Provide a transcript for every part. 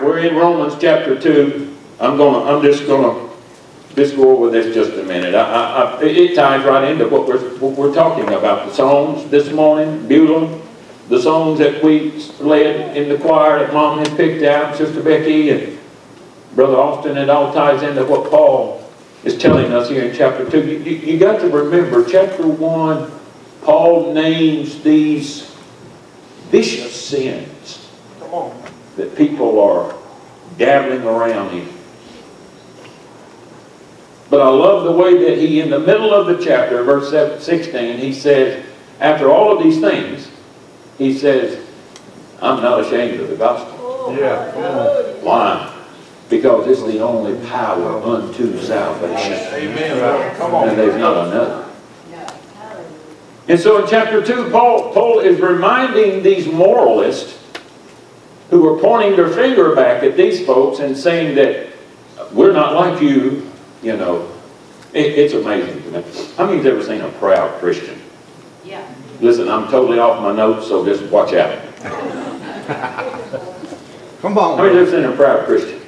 We're in Romans chapter 2. I'm gonna, I'm just gonna, just go over this just a minute. I, I, it ties right into what we're, what we're talking about. The songs this morning, Beulah, the songs that we led in the choir that Mom had picked out, Sister Becky and Brother Austin, it all ties into what Paul is telling us here in chapter 2. You, you, you got to remember, chapter 1, Paul names these vicious sins Come on. That people are dabbling around in. But I love the way that he, in the middle of the chapter, verse 16, he says, after all of these things, he says, I'm not ashamed of the gospel. Oh, yeah. Why? Because it's the only power unto salvation. Amen. Come And there's not another. And so in chapter 2, Paul, Paul is reminding these moralists who are pointing their finger back at these folks and saying that we're not like you, you know. It, it's amazing to me. How many's ever seen a proud Christian? Yeah. Listen, I'm totally off my notes, so just watch out. Come on. How many's on. ever seen a proud Christian?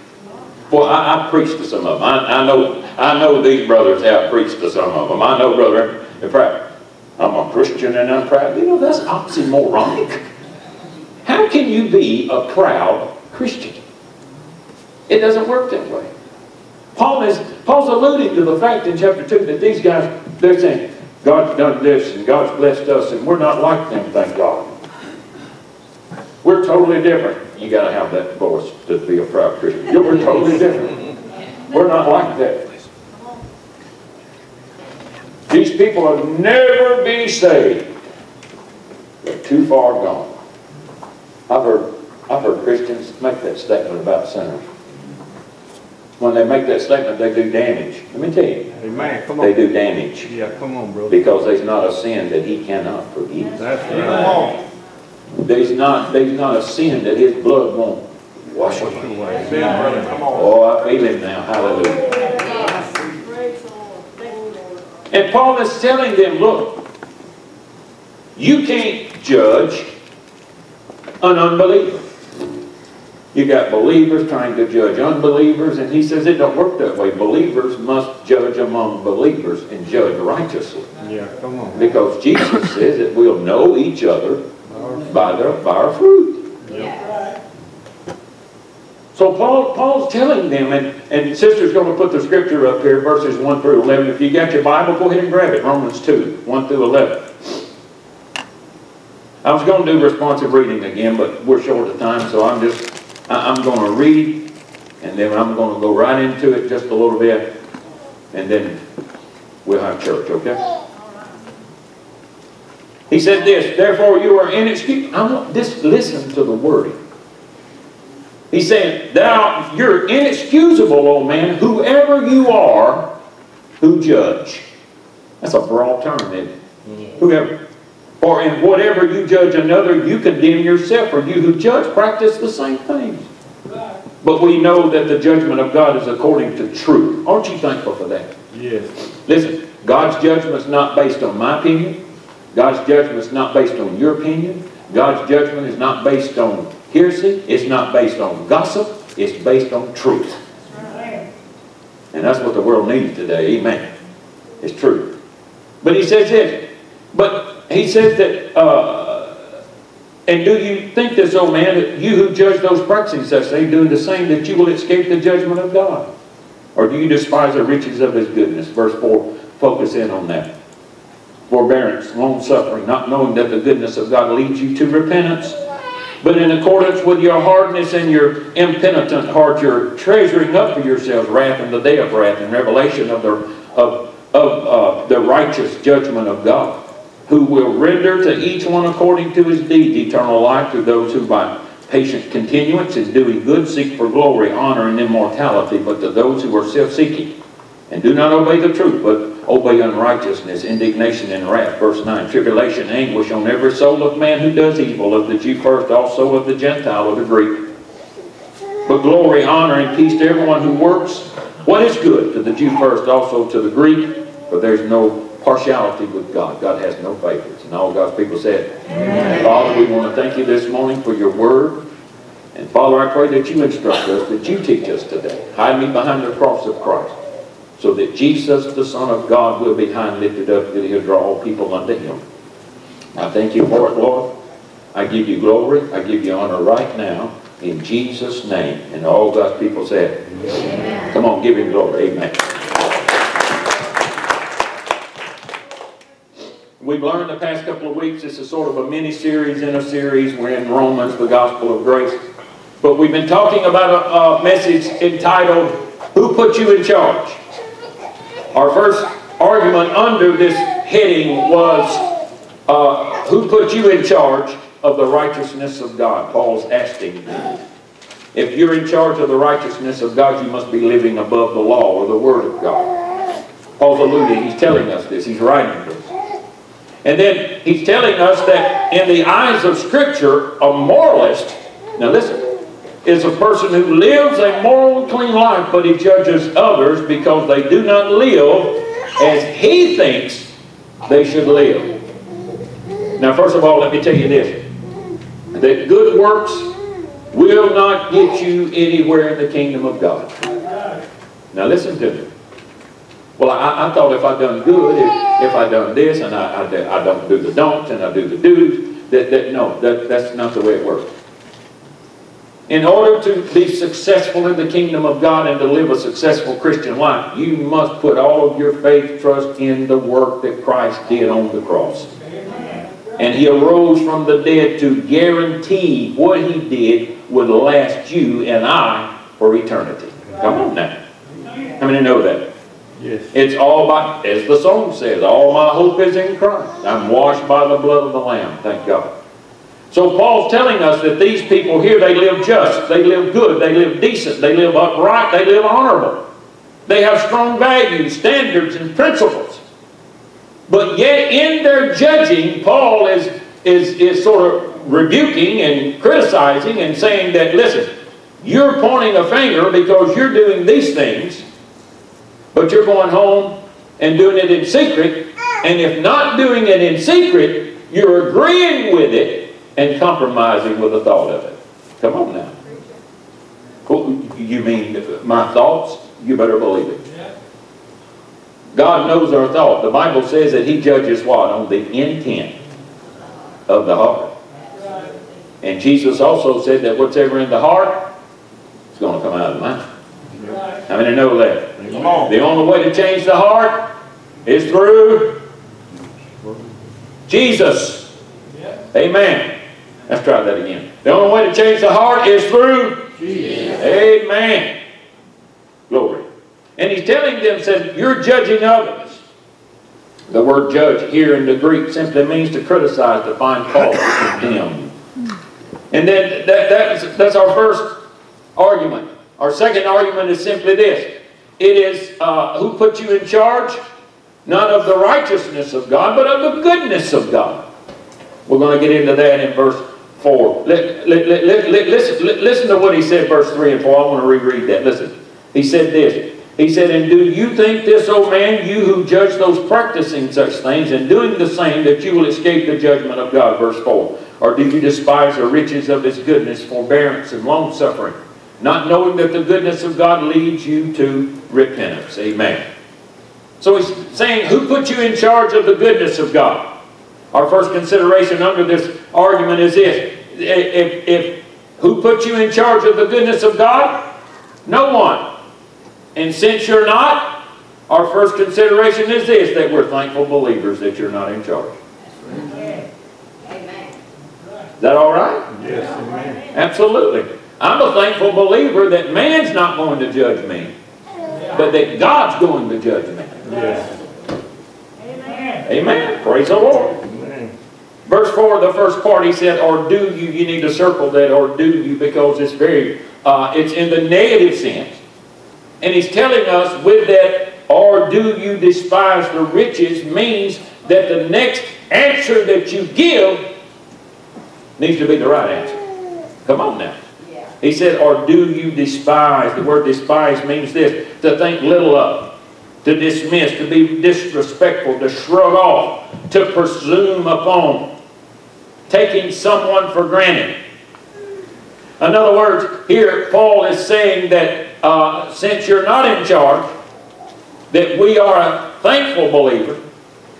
Well, I, I preached to some of them. I, I know, I know these brothers have preached to some of them. I know, brother, they're proud. I'm a Christian and I'm proud. You know, that's oxymoronic. You be a proud Christian? It doesn't work that way. Paul is, Paul's alluding to the fact in chapter 2 that these guys, they're saying, God's done this and God's blessed us and we're not like them, thank God. We're totally different. You gotta have that voice to be a proud Christian. We're totally different. We're not like that. These people will never be saved. They're too far gone. I've heard, I've heard Christians make that statement about sinners. When they make that statement, they do damage. Let me tell you, Amen. Come they do damage Yeah, come on, brother. because there's not a sin that he cannot forgive. That's right. There's not, there's not a sin that his blood won't wash Wash away. away. Amen, brother. Come on. Oh, I feel it now, hallelujah. And Paul is telling them, look, you can't judge an unbeliever. You got believers trying to judge unbelievers, and he says it don't work that way. Believers must judge among believers and judge righteously. Yeah, come on. Because Jesus says that we'll know each other by their, by our fruit. Yeah. So Paul, Paul's telling them, and, and sister's going to put the scripture up here, verses 1 through 11. If you got your Bible, go ahead and grab it. Romans 2, 1 through 11. I was going to do responsive reading again, but we're short of time, so I'm just, I, I'm going to read, and then I'm going to go right into it just a little bit, and then we'll have church, okay? He said this, therefore you are inexcusable. I want, just listen to the wording. He said, Thou, you're inexcusable, O man, whoever you are who judge. That's a broad term, isn't it? Whoever. Or in whatever you judge another, you condemn yourself, for you who judge practice the same things. But we know that the judgment of God is according to truth. Aren't you thankful for that? Yes. Listen, God's judgment is not based on my opinion. God's judgment is not based on your opinion. God's judgment is not based on hearsay. It's not based on gossip. It's based on truth. And that's what the world needs today. Amen. It's truth. But he says this. But he says that, uh, and do you think this, old man, that you who judge those practicing such things, doing the same, that you will escape the judgment of God? Or do you despise the riches of his goodness? Verse 4, focus in on that. Forbearance, long suffering, not knowing that the goodness of God leads you to repentance. But in accordance with your hardness and your impenitent heart, you're treasuring up for yourselves wrath in the day of wrath and revelation of the, of, of uh, the righteous judgment of God, who will render to each one according to his deeds eternal life to those who by patient continuance is doing good seek for glory, honor, and immortality, but to those who are self-seeking and do not obey the truth, but obey unrighteousness, indignation, and wrath. Verse 9, tribulation, anguish on every soul of man who does evil, of the Jew first, also of the Gentile, of the Greek. But glory, honor, and peace to everyone who works what is good, to the Jew first, also to the Greek, for there's no partiality with God. God has no favorites. And all God's people said, Father, we want to thank you this morning for your word. And Father, I pray that you instruct us, that you teach us today. Hide me behind the cross of Christ, so that Jesus, the Son of God, will be high and lifted up, that he'll draw all people unto him. I thank you for it, Lord. I give you glory. I give you honor right now. In Jesus' name. And all God's people said, Amen. Come on, give him glory. Amen. We've learned the past couple of weeks, this is sort of a mini series in a series. We're in Romans, the Gospel of Grace. But we've been talking about a, a message entitled, Who Put You in Charge? Our first argument under this heading was, uh, Who put you in charge of the righteousness of God? Paul's asking. If you're in charge of the righteousness of God, you must be living above the law or the Word of God. Paul's alluding, he's telling us this, he's writing this. And then he's telling us that in the eyes of Scripture, a moralist, now listen, is a person who lives a moral, clean life, but he judges others because they do not live as he thinks they should live. Now, first of all, let me tell you this that good works will not get you anywhere in the kingdom of God. Now, listen to me. Well, I, I thought if I done good, if, if I done this, and I, I, I don't do the don'ts and I do the do's, that, that no, that, that's not the way it works. In order to be successful in the kingdom of God and to live a successful Christian life, you must put all of your faith, trust in the work that Christ did on the cross. And he arose from the dead to guarantee what he did would last you and I for eternity. Come on now. How many know that? Yes. It's all by, as the song says, all my hope is in Christ. I'm washed by the blood of the Lamb, thank God. So Paul's telling us that these people here, they live just, they live good, they live decent, they live upright, they live honorable. They have strong values, standards, and principles. But yet in their judging, Paul is, is, is sort of rebuking and criticizing and saying that, listen, you're pointing a finger because you're doing these things, but you're going home and doing it in secret. And if not doing it in secret, you're agreeing with it and compromising with the thought of it. Come on now. You mean my thoughts? You better believe it. God knows our thought. The Bible says that He judges what? On the intent of the heart. And Jesus also said that whatever in the heart is going to come out of the mouth. How many know that? Come on. The only way to change the heart is through Jesus. Amen. Let's try that again. The only way to change the heart is through Jesus. Amen. Glory. And he's telling them, said, you're judging others. The word judge here in the Greek simply means to criticize, to find fault, to condemn. And then that, that's, that's our first argument. Our second argument is simply this. It is uh, who put you in charge? Not of the righteousness of God, but of the goodness of God. We're going to get into that in verse 4. Let, let, let, listen, listen to what he said, verse 3 and 4. I want to reread that. Listen. He said this. He said, And do you think this, O man, you who judge those practicing such things and doing the same, that you will escape the judgment of God? Verse 4. Or do you despise the riches of his goodness, forbearance, and long suffering, not knowing that the goodness of God leads you to repentance? Amen. So he's saying, Who put you in charge of the goodness of God? Our first consideration under this argument is this. If, if who put you in charge of the goodness of God? No one. And since you're not, our first consideration is this, that we're thankful believers that you're not in charge. Amen. Is that all right? Yes, amen. Absolutely. I'm a thankful believer that man's not going to judge me, but that God's going to judge me. Yes. Amen. Amen. Praise the Lord. Amen. Verse 4, the first part, he said, or do you, you need to circle that, or do you, because it's very, uh, it's in the negative sense. And he's telling us with that, or do you despise the riches, means that the next answer that you give needs to be the right answer. Come on now. He said, or do you despise? The word despise means this, to think little of, to dismiss, to be disrespectful, to shrug off, to presume upon, taking someone for granted. In other words, here Paul is saying that uh, since you're not in charge, that we are a thankful believer.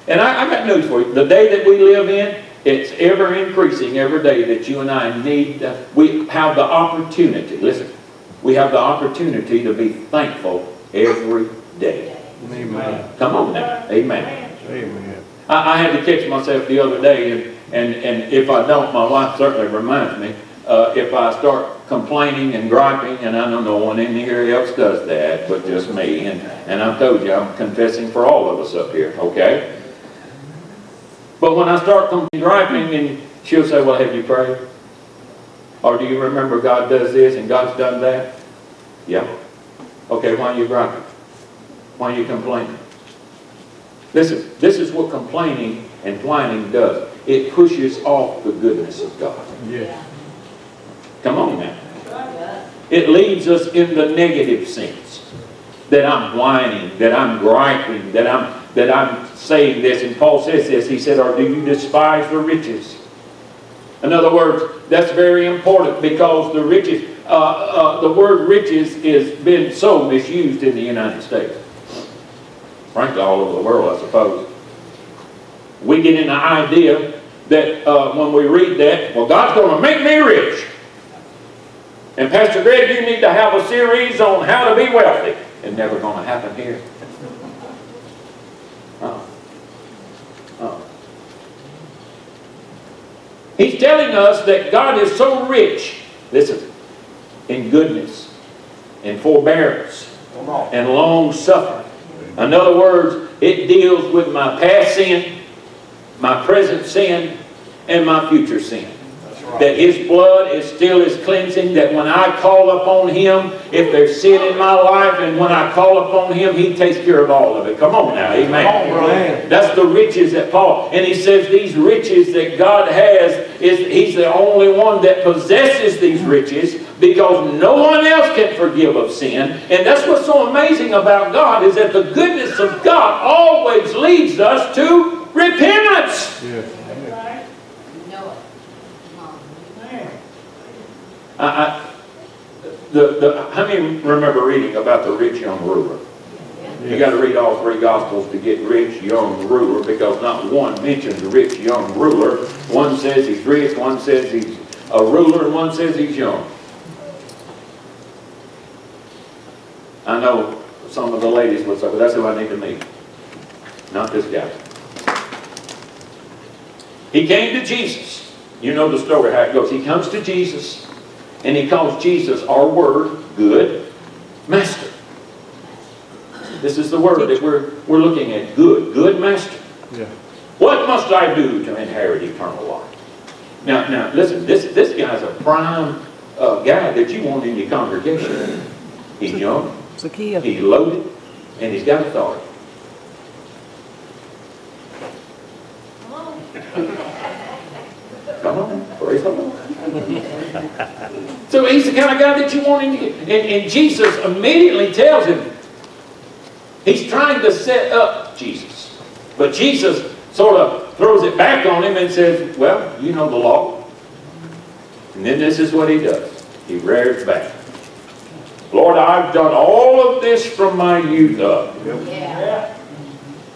And I, I got news for you. The day that we live in, it's ever increasing every day that you and I need, to, we have the opportunity, listen, we have the opportunity to be thankful every day. Amen. Come on now. Amen. Amen. I, I had to catch myself the other day, and, and, and if I don't, my wife certainly reminds me, uh, if I start complaining and griping, and I know no one in here else does that, but just me, and, and I've told you, I'm confessing for all of us up here, okay? But when I start complaining, griping, and she'll say, well, have you prayed? Or do you remember God does this and God's done that? Yeah. Okay, why are you griping? Why are you complaining? Listen, this is what complaining and whining does. It pushes off the goodness of God. Yeah. Come on now. It leads us in the negative sense. That I'm whining, that I'm griping, that I'm that I'm saying this. And Paul says this. He said, Or do you despise the riches? In other words, that's very important because the riches, uh, uh, the word riches is been so misused in the United States. Frankly, all over the world, I suppose. We get in the idea that uh, when we read that, well, God's going to make me rich. And Pastor Greg, you need to have a series on how to be wealthy. It's never going to happen here. Oh. Oh. He's telling us that God is so rich, listen, in goodness, in forbearance, and long suffering. In other words, it deals with my past sin, my present sin, and my future sin. That's right. That His blood is still as cleansing, that when I call upon Him, if there's sin in my life, and when I call upon Him, He takes care of all of it. Come on now, Come on, amen. That's the riches that Paul, and he says these riches that God has, is He's the only one that possesses these riches because no one else can forgive of sin. And that's what's so amazing about God is that the goodness of God always leads us to repentance. Yes. Know it. Come on. I, I, the, the, how many remember reading about the rich young ruler? You got to read all three Gospels to get rich young ruler because not one mentions a rich young ruler. One says he's rich, one says he's a ruler, and one says he's young. I know some of the ladies would say, but that's who I need to meet. Not this guy. He came to Jesus. You know the story how it goes. He comes to Jesus and he calls Jesus, our word, good master. This is the word that we're, we're looking at. Good, good master. Yeah. What must I do to inherit eternal life? Now, now, listen, this, this guy's a prime uh, guy that you want in your congregation. He's young, he's loaded, and he's got authority. Come on. Come on, praise the Lord. so he's the kind of guy that you want in your, and, and Jesus immediately tells him, he's trying to set up Jesus. But Jesus sort of throws it back on him and says, well, you know the law. And then this is what he does. He rears back. Lord, I've done all of this from my youth up. Yeah.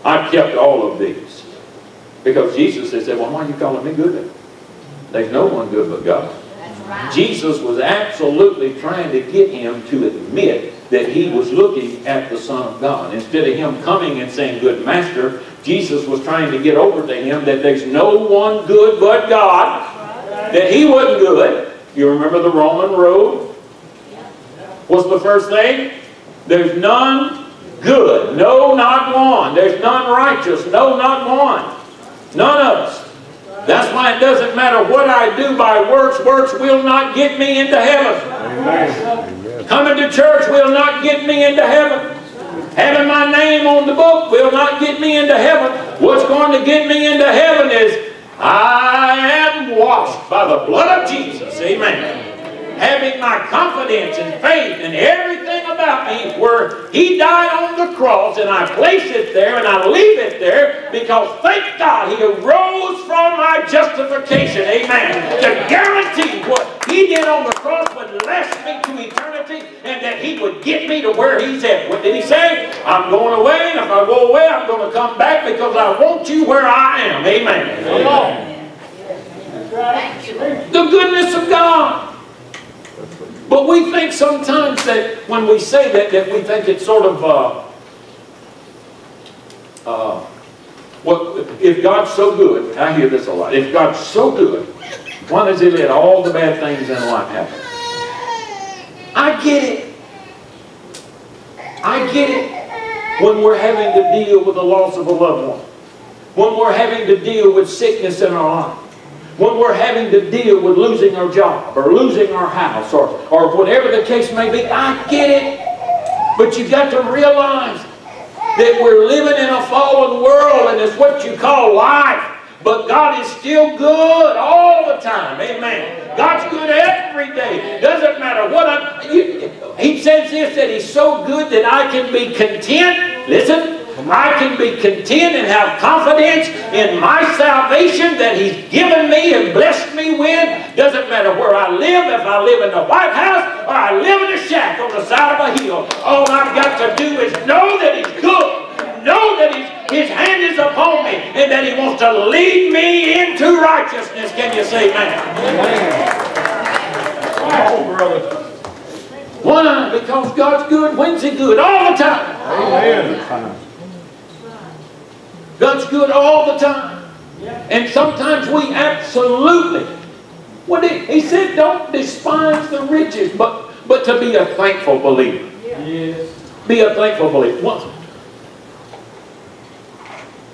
I've kept all of these. Because Jesus had said, well, why are you calling me good? There's no one good but God. Right. Jesus was absolutely trying to get him to admit that he was looking at the Son of God. Instead of him coming and saying, Good Master, Jesus was trying to get over to him that there's no one good but God, that he wasn't good. You remember the Roman road? What's the first thing? There's none good. No, not one. There's none righteous. No, not one. None of us. That's why it doesn't matter what I do by works. Works will not get me into heaven. Amen. Coming to church will not get me into heaven. Having my name on the book will not get me into heaven. What's going to get me into heaven is I am washed by the blood of Jesus. Amen. Having my confidence and faith and everything about me where He died on the cross, and I place it there, and I leave it there, because thank God He arose from my justification, amen, to guarantee what He did on the cross would last me to eternity, and that He would get me to where He's at. What did He say? I'm going away, and if I go away, I'm going to come back because I want you where I am, amen. Come on. Thank you. The goodness of God. But we think sometimes that when we say that, that we think it's sort of, uh, uh, well, if God's so good, I hear this a lot, if God's so good, why does He let all the bad things in life happen? I get it. I get it when we're having to deal with the loss of a loved one, when we're having to deal with sickness in our life when we're having to deal with losing our job or losing our house or, or whatever the case may be, I get it. But you've got to realize that we're living in a fallen world and it's what you call life. But God is still good all the time. Amen. God's good every day. Doesn't matter what I'm. You, he says this that He's so good that I can be content. Listen. I can be content and have confidence in my salvation that He's given me and blessed me with. Doesn't matter where I live, if I live in the White House or I live in a shack on the side of a hill. All I've got to do is know that He's good know that his, his hand is upon me and that he wants to lead me into righteousness. Can you say? Come on, brother. Why? Because God's good. When's he good? All the time. Amen. God's good all the time. And sometimes we absolutely, what he, he said, don't despise the riches, but, but to be a thankful believer. Yes. Be a thankful believer. Once,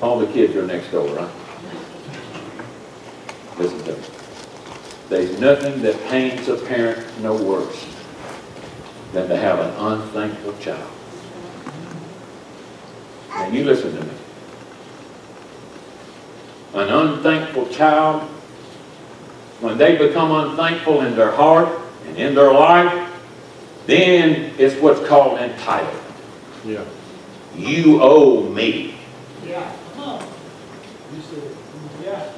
all the kids are next door, right? Listen to me. There's nothing that pains a parent no worse than to have an unthankful child. Now you listen to me. An unthankful child, when they become unthankful in their heart and in their life, then it's what's called entitled. Yeah. You owe me. Yeah. You yeah.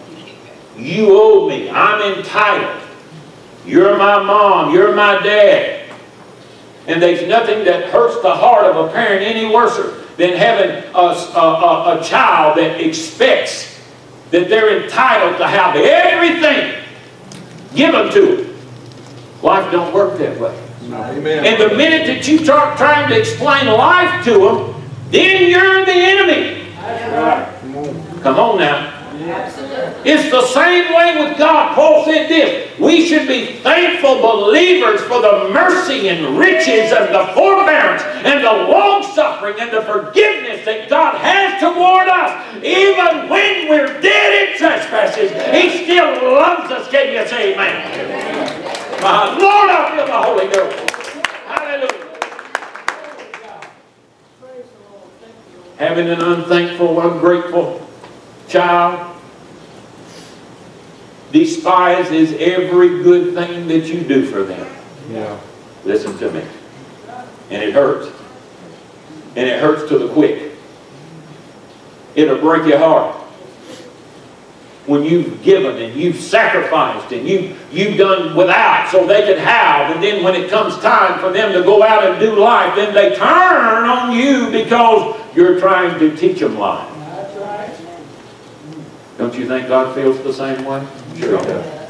You owe me. I'm entitled. You're my mom. You're my dad. And there's nothing that hurts the heart of a parent any worse than having a, a, a, a child that expects that they're entitled to have everything given to them. Life don't work that way. Amen. And the minute that you start trying to explain life to them, then you're the enemy. Right. Come on. Come on now. Absolutely. It's the same way with God. Paul said this We should be thankful believers for the mercy and riches and the forbearance and the long suffering and the forgiveness that God has toward us. Even when we're dead in trespasses, He still loves us. Can you say amen? My Lord, I feel the Holy Ghost. Hallelujah. Having an unthankful, ungrateful child despises every good thing that you do for them. Yeah. Listen to me. And it hurts. And it hurts to the quick. It'll break your heart. When you've given and you've sacrificed and you, you've done without so they could have, and then when it comes time for them to go out and do life, then they turn on you because you're trying to teach them life. That's right. Don't you think God feels the same way? Sure.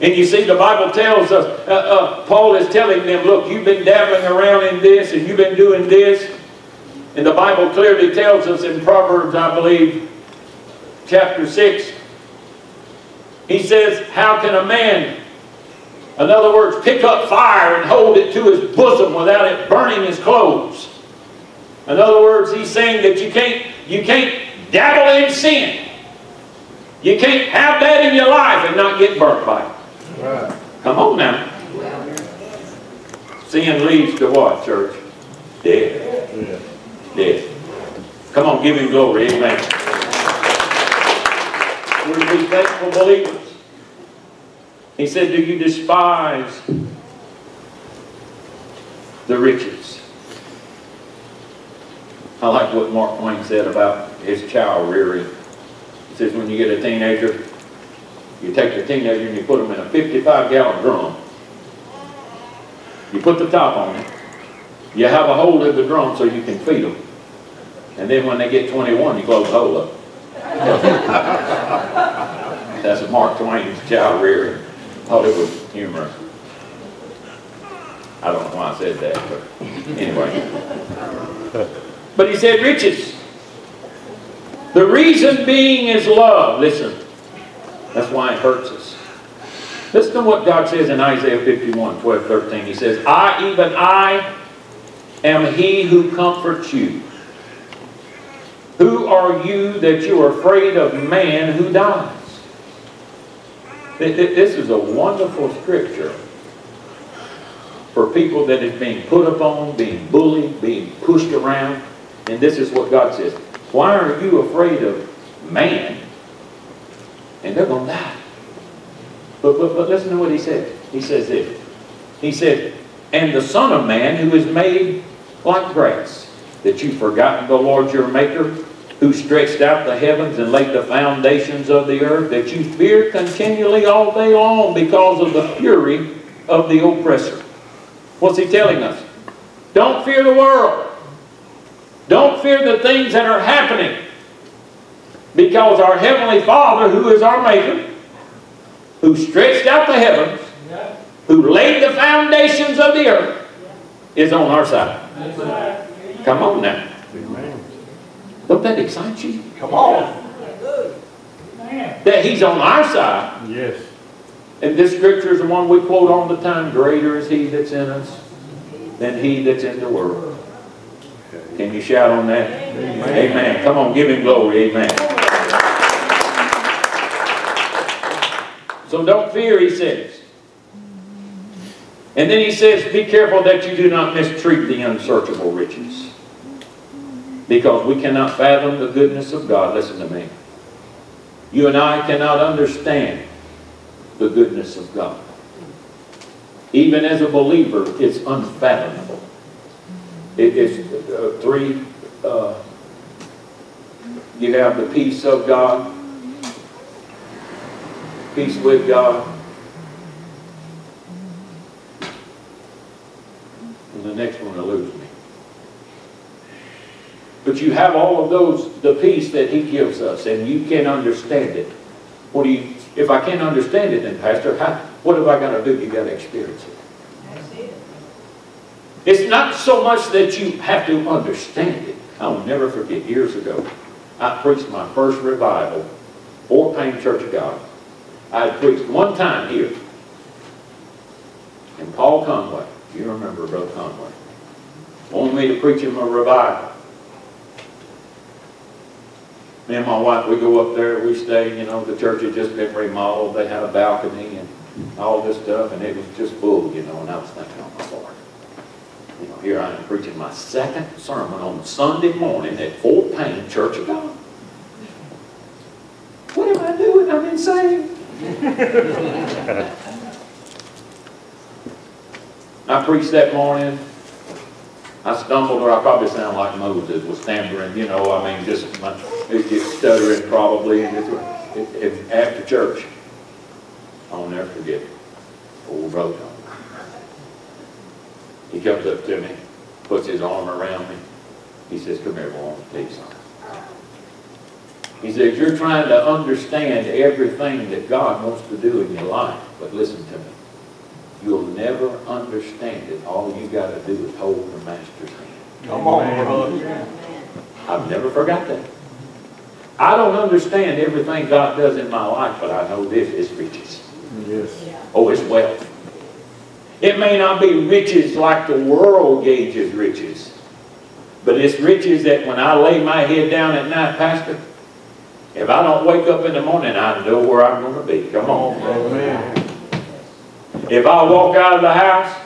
And you see, the Bible tells us, uh, uh, Paul is telling them, look, you've been dabbling around in this and you've been doing this. And the Bible clearly tells us in Proverbs, I believe, chapter 6, he says, how can a man, in other words, pick up fire and hold it to his bosom without it burning his clothes? In other words, he's saying that you can't, you can't dabble in sin. You can't have that in your life and not get burnt by it. Right. Come on now. Sin leads to what, church? Death. Yeah. Death. Come on, give him glory. Amen. We're to be thankful believers. He said, Do you despise the riches. I like what Mark Twain said about his child rearing. Says when you get a teenager, you take the teenager and you put them in a 55 gallon drum. You put the top on it. You have a hole in the drum so you can feed them. And then when they get 21, you close the hole up. That's Mark Twain's child rearing. Thought it was humorous. I don't know why I said that, but anyway. But he said riches. The reason being is love. Listen, that's why it hurts us. Listen to what God says in Isaiah 51, 12, 13. He says, I, even I, am he who comforts you. Who are you that you are afraid of man who dies? Th- th- This is a wonderful scripture for people that is being put upon, being bullied, being pushed around. And this is what God says. Why are you afraid of man? And they're going to die. But, but, but listen to what he said. He says this. He said, And the Son of Man who is made like grass, that you've forgotten the Lord your Maker, who stretched out the heavens and laid the foundations of the earth, that you fear continually all day long because of the fury of the oppressor. What's he telling us? Don't fear the world. Don't fear the things that are happening. Because our Heavenly Father, who is our Maker, who stretched out the heavens, who laid the foundations of the earth, is on our side. Come on now. Don't that excite you? Come on. That He's on our side. Yes. And this scripture is the one we quote all the time. Greater is He that's in us than He that's in the world. Can you shout on that? Amen. Come on, give Him glory. Amen. So don't fear, He says. And then He says, be careful that you do not mistreat the unsearchable riches. Because we cannot fathom the goodness of God. Listen to me. You and I cannot understand the goodness of God. Even as a believer, it's unfathomable. It is uh, three, uh, you have the peace of God, peace with God, and the next one eludes me. But you have all of those, the peace that He gives us, and you can understand it. What do you, if I can't understand it, then Pastor, how, what have I got to do? You got to experience it. It's not so much that you have to understand it. I'll never forget years ago, I preached my first revival, Fort Payne Church of God. I preached one time here. And Paul Conway, you remember Brother Conway, wanted me to preach him a revival. Me and my wife, we go up there, we stay, you know, the church had just been remodeled, they had a balcony and all this stuff, and it was just full, you know, and I was thinking, oh here I am preaching my second sermon on Sunday morning at Fort Payne Church of God. What am I doing? I'm insane. I preached that morning. I stumbled, or I probably sound like Moses was stammering, you know, I mean, just, my, it just stuttering probably, and it's, it, it, after church. I'll never forget, old brother. He comes up to me, puts his arm around me. He says, come here, boy, please. He says, you're trying to understand everything that God wants to do in your life, but listen to me. You'll never understand it. All you got to do is hold the master's hand. Come on, brother. I've never forgot that. I don't understand everything God does in my life, but I know this is riches. Yes. Oh, it's wealth. It may not be riches like the world gauges riches, but it's riches that when I lay my head down at night, Pastor, if I don't wake up in the morning, I know where I'm going to be. Come on. Amen. If I walk out of the house,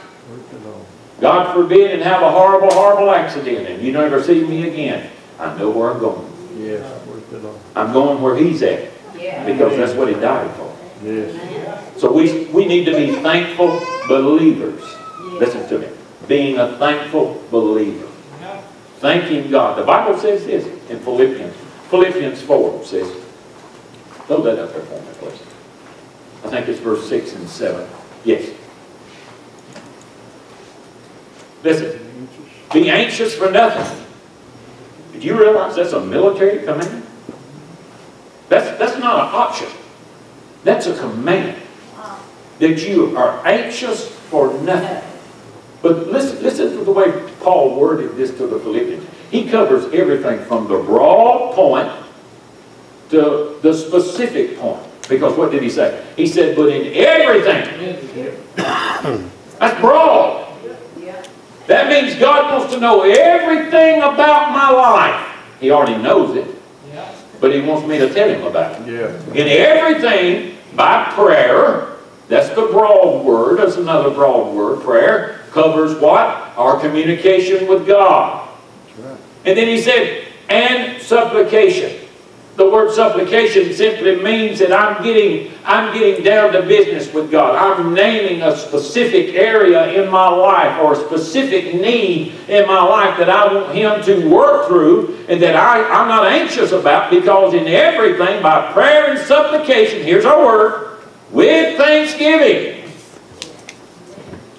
God forbid, and have a horrible, horrible accident, and you never see me again, I know where I'm going. Yes. Work the Lord. I'm going where He's at, Yeah. because that's what He died for. So we, we need to be thankful believers. Listen to me. being a thankful believer. Thanking God. The Bible says this in Philippians. Philippians 4 says, throw that up there for me, please. I think it's verse 6 and 7. Yes. Listen, be anxious for nothing. Did you realize that's a military command? That's, that's not an option. That's a command. That you are anxious for nothing. But listen, listen to the way Paul worded this to the Philippians. He covers everything from the broad point to the specific point. Because what did he say? He said, but in everything. That's broad. That means God wants to know everything about my life. He already knows it, but he wants me to tell him about it. Yeah. In everything, by prayer, that's the broad word, that's another broad word. Prayer covers what? Our communication with God. Right. And then he said, and supplication. The word supplication simply means that I'm getting, I'm getting down to business with God. I'm naming a specific area in my life or a specific need in my life that I want Him to work through and that I, I'm not anxious about because in everything, by prayer and supplication, here's our word, with thanksgiving.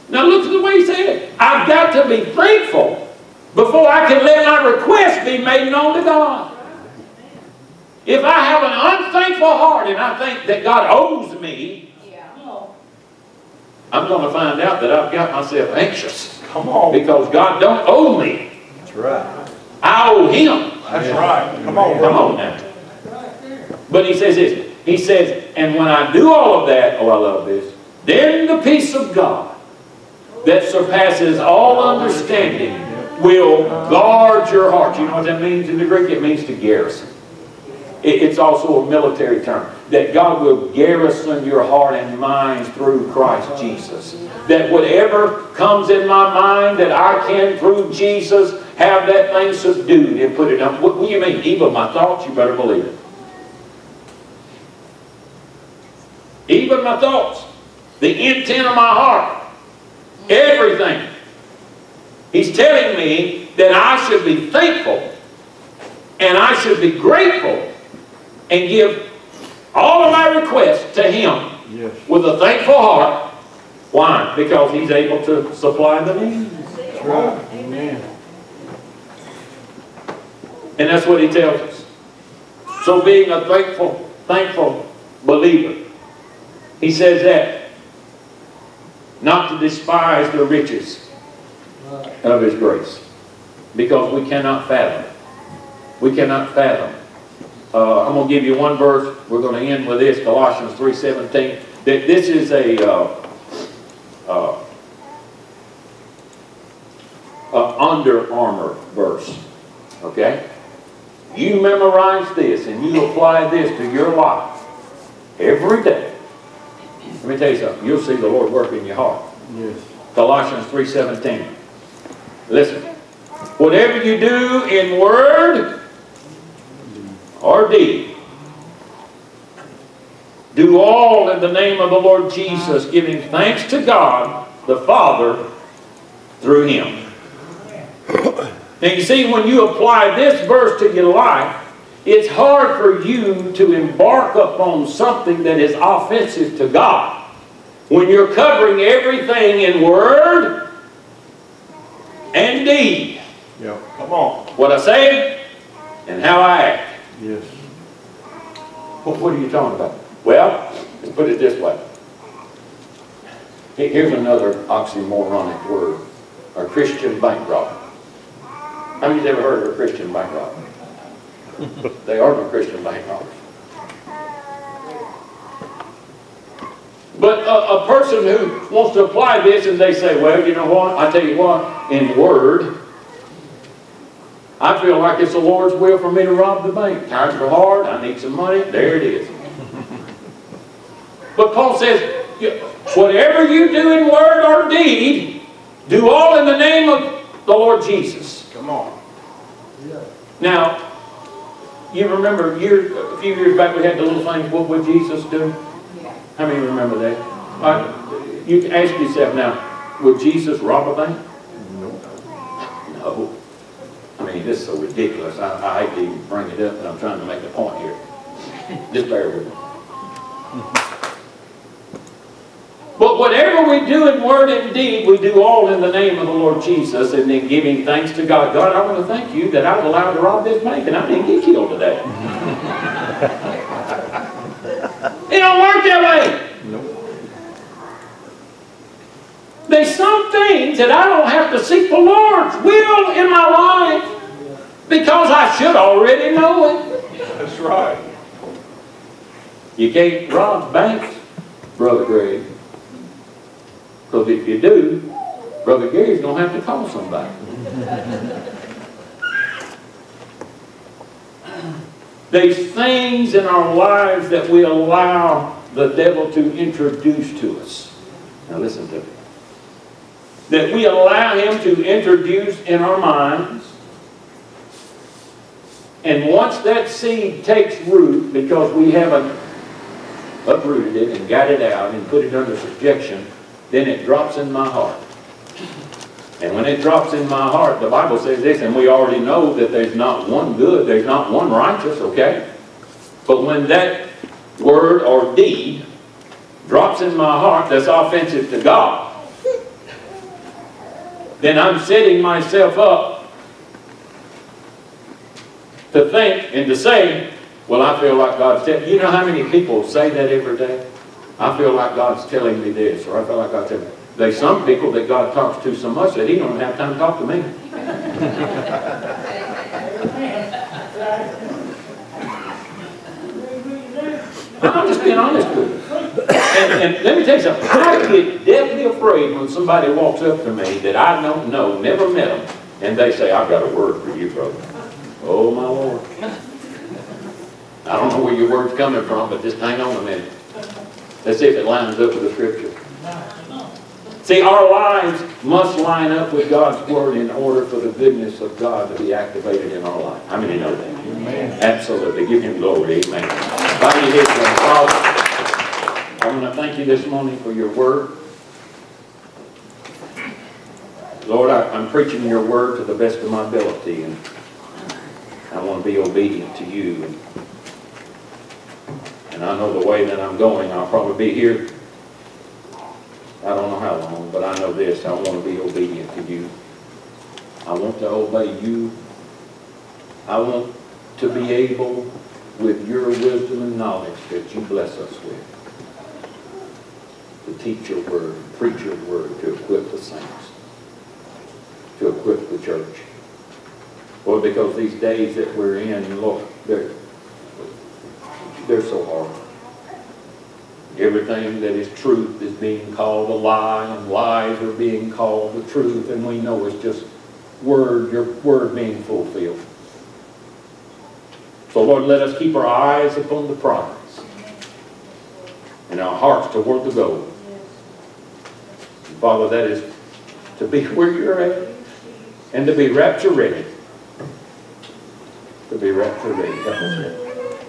Now look at the way he said it. I've got to be thankful before I can let my request be made known to God. If I have an unthankful heart and I think that God owes me, No. I'm going to find out that I've got myself anxious Come on. because God don't owe me. That's right. I owe Him. That's right. Come on, Come on now. But he says this. He says, and when I do all of that, oh, I love this, then the peace of God that surpasses all understanding will guard your heart. You know what that means in the Greek? It means to garrison. It- It's also a military term. That God will garrison your heart and mind through Christ Jesus. That whatever comes in my mind that I can through Jesus have that thing subdued and put it up. What do you mean? Even my thoughts, you better believe it. Even my thoughts. The intent of my heart. Everything. He's telling me that I should be thankful and I should be grateful and give all of my requests to Him Yes. with a thankful heart. Why? Because He's able to supply the need. That's right. Amen. And that's what He tells us. So being a thankful, thankful believer, He says that. Not to despise the riches of His grace. Because we cannot fathom. We cannot fathom. Uh, I'm going to give you one verse. We're going to end with this, Colossians 3.17. That this is a, uh, uh, a under armor verse. Okay? You memorize this and you apply this to your life every day. Let me tell you something. You'll see the Lord work in your heart. Yes. Colossians 3.17. Listen. Whatever you do in word or deed, do all in the name of the Lord Jesus, giving thanks to God the Father through Him. Now you see, when you apply this verse to your life, it's hard for you to embark upon something that is offensive to God. When you're covering everything in word and deed. Yeah. Come on. What I say and how I act. Yes. What, what are you talking about? Well, let's put it this way. Here's another oxymoronic word. A Christian bank robber. How many's ever heard of a Christian bank robber? They are no Christian bank robbers. But a, a person who wants to apply this and they say, well, you know what? I tell you what, in word, I feel like it's the Lord's will for me to rob the bank. Times are hard, I need some money, there it is. But Paul says, whatever you do in word or deed, do all in the name of the Lord Jesus. Come on. Yeah. Now, you remember years, a few years back we had the little thing, what would Jesus do? Yeah. How many remember that? Uh, you can ask yourself now, would Jesus rob a bank? This is so ridiculous. I, I hate to even bring it up, but I'm trying to make a point here. Just bear with me. But whatever we do in word and deed, we do all in the name of the Lord Jesus and then giving thanks to God. God, I want to thank you that I was allowed to rob this bank and I didn't get killed today. it don't work that way. There's some things that I don't have to seek the Lord's will in my life because I should already know it. That's right. You can't rob banks, Brother Greg. Because if you do, Brother Gary's going to have to call somebody. There's things in our lives that we allow the devil to introduce to us. Now listen to me. That we allow him to introduce in our minds. And once that seed takes root, because we haven't uprooted it and got it out and put it under subjection, then it drops in my heart. And when it drops in my heart, the Bible says this, and we already know that there's not one good, there's not one righteous, okay? But when that word or deed drops in my heart that's offensive to God, then I'm setting myself up to think and to say, well, I feel like God's telling you know how many people say that every day? I feel like God's telling me this, or I feel like God's telling me. There's some people that God talks to so much that He don't have time to talk to me. I'm just being honest with you. And, and let me tell you something. I get deathly afraid when somebody walks up to me that I don't know, never met them, and they say, "I've got a word for you, brother." Oh my Lord. I don't know where your word's coming from, but just hang on a minute. Let's see if it lines up with the scripture. See, our lives must line up with God's word in order for the goodness of God to be activated in our life. How many know that? Amen. Absolutely. Give him glory. Amen. Bow your heads, Father. I want to thank you this morning for your word. Lord, I, I'm preaching your word to the best of my ability, and I want to be obedient to you. And, I know the way that I'm going, I'll probably be here. I don't know how long, but I know this. I want to be obedient to you. I want to obey you. I want to be able, with your wisdom and knowledge that you bless us with, to teach your word, preach your word, to equip the saints, to equip the church. Lord, because these days that we're in, look, they're, they're so hard. Everything that is truth is being called a lie, and lies are being called the truth, and we know it's just word, your word being fulfilled. So Lord, let us keep our eyes upon the prize and our hearts toward the goal. Father, that is to be where you're at and to be rapture ready. To be ready. Help us, Lord.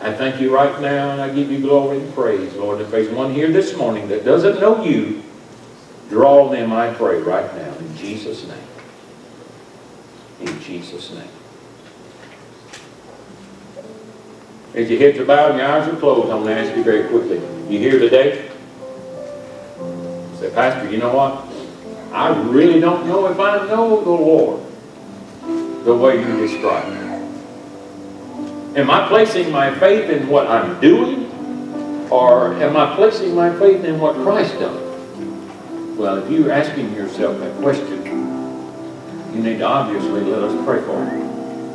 I thank you right now and I give you glory and praise, Lord. If there's one here this morning that doesn't know you, draw them, I pray, right now, in Jesus' name. In Jesus' name. As your heads are bowed and your eyes are closed, I'm going to ask you very quickly. You here today? Say, Pastor, you know what? I really don't know if I know the Lord the way you describe it. Am I placing my faith in what I'm doing? Or am I placing my faith in what Christ done? Well, if you're asking yourself that question, you need to obviously let us pray for you.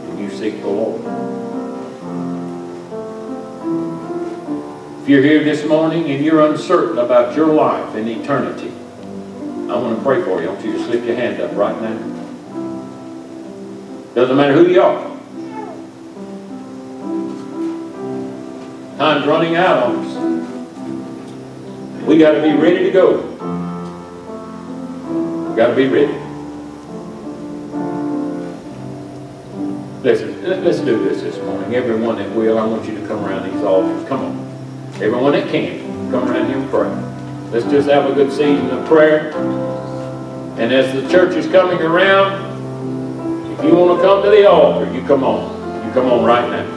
And you seek the Lord. If you're here this morning and you're uncertain about your life and eternity, I want to pray for you. I want you to slip your hand up right now. Doesn't matter who you are. Time's running out on us. We got to be ready to go. We got to be ready. Listen, let- let's do this this morning. Everyone that will, I want you to come around these altars. Come on. Everyone that can, come around here and pray. Let's just have a good season of prayer. And as the church is coming around, If you want to come to the altar, you come on. You come on right now.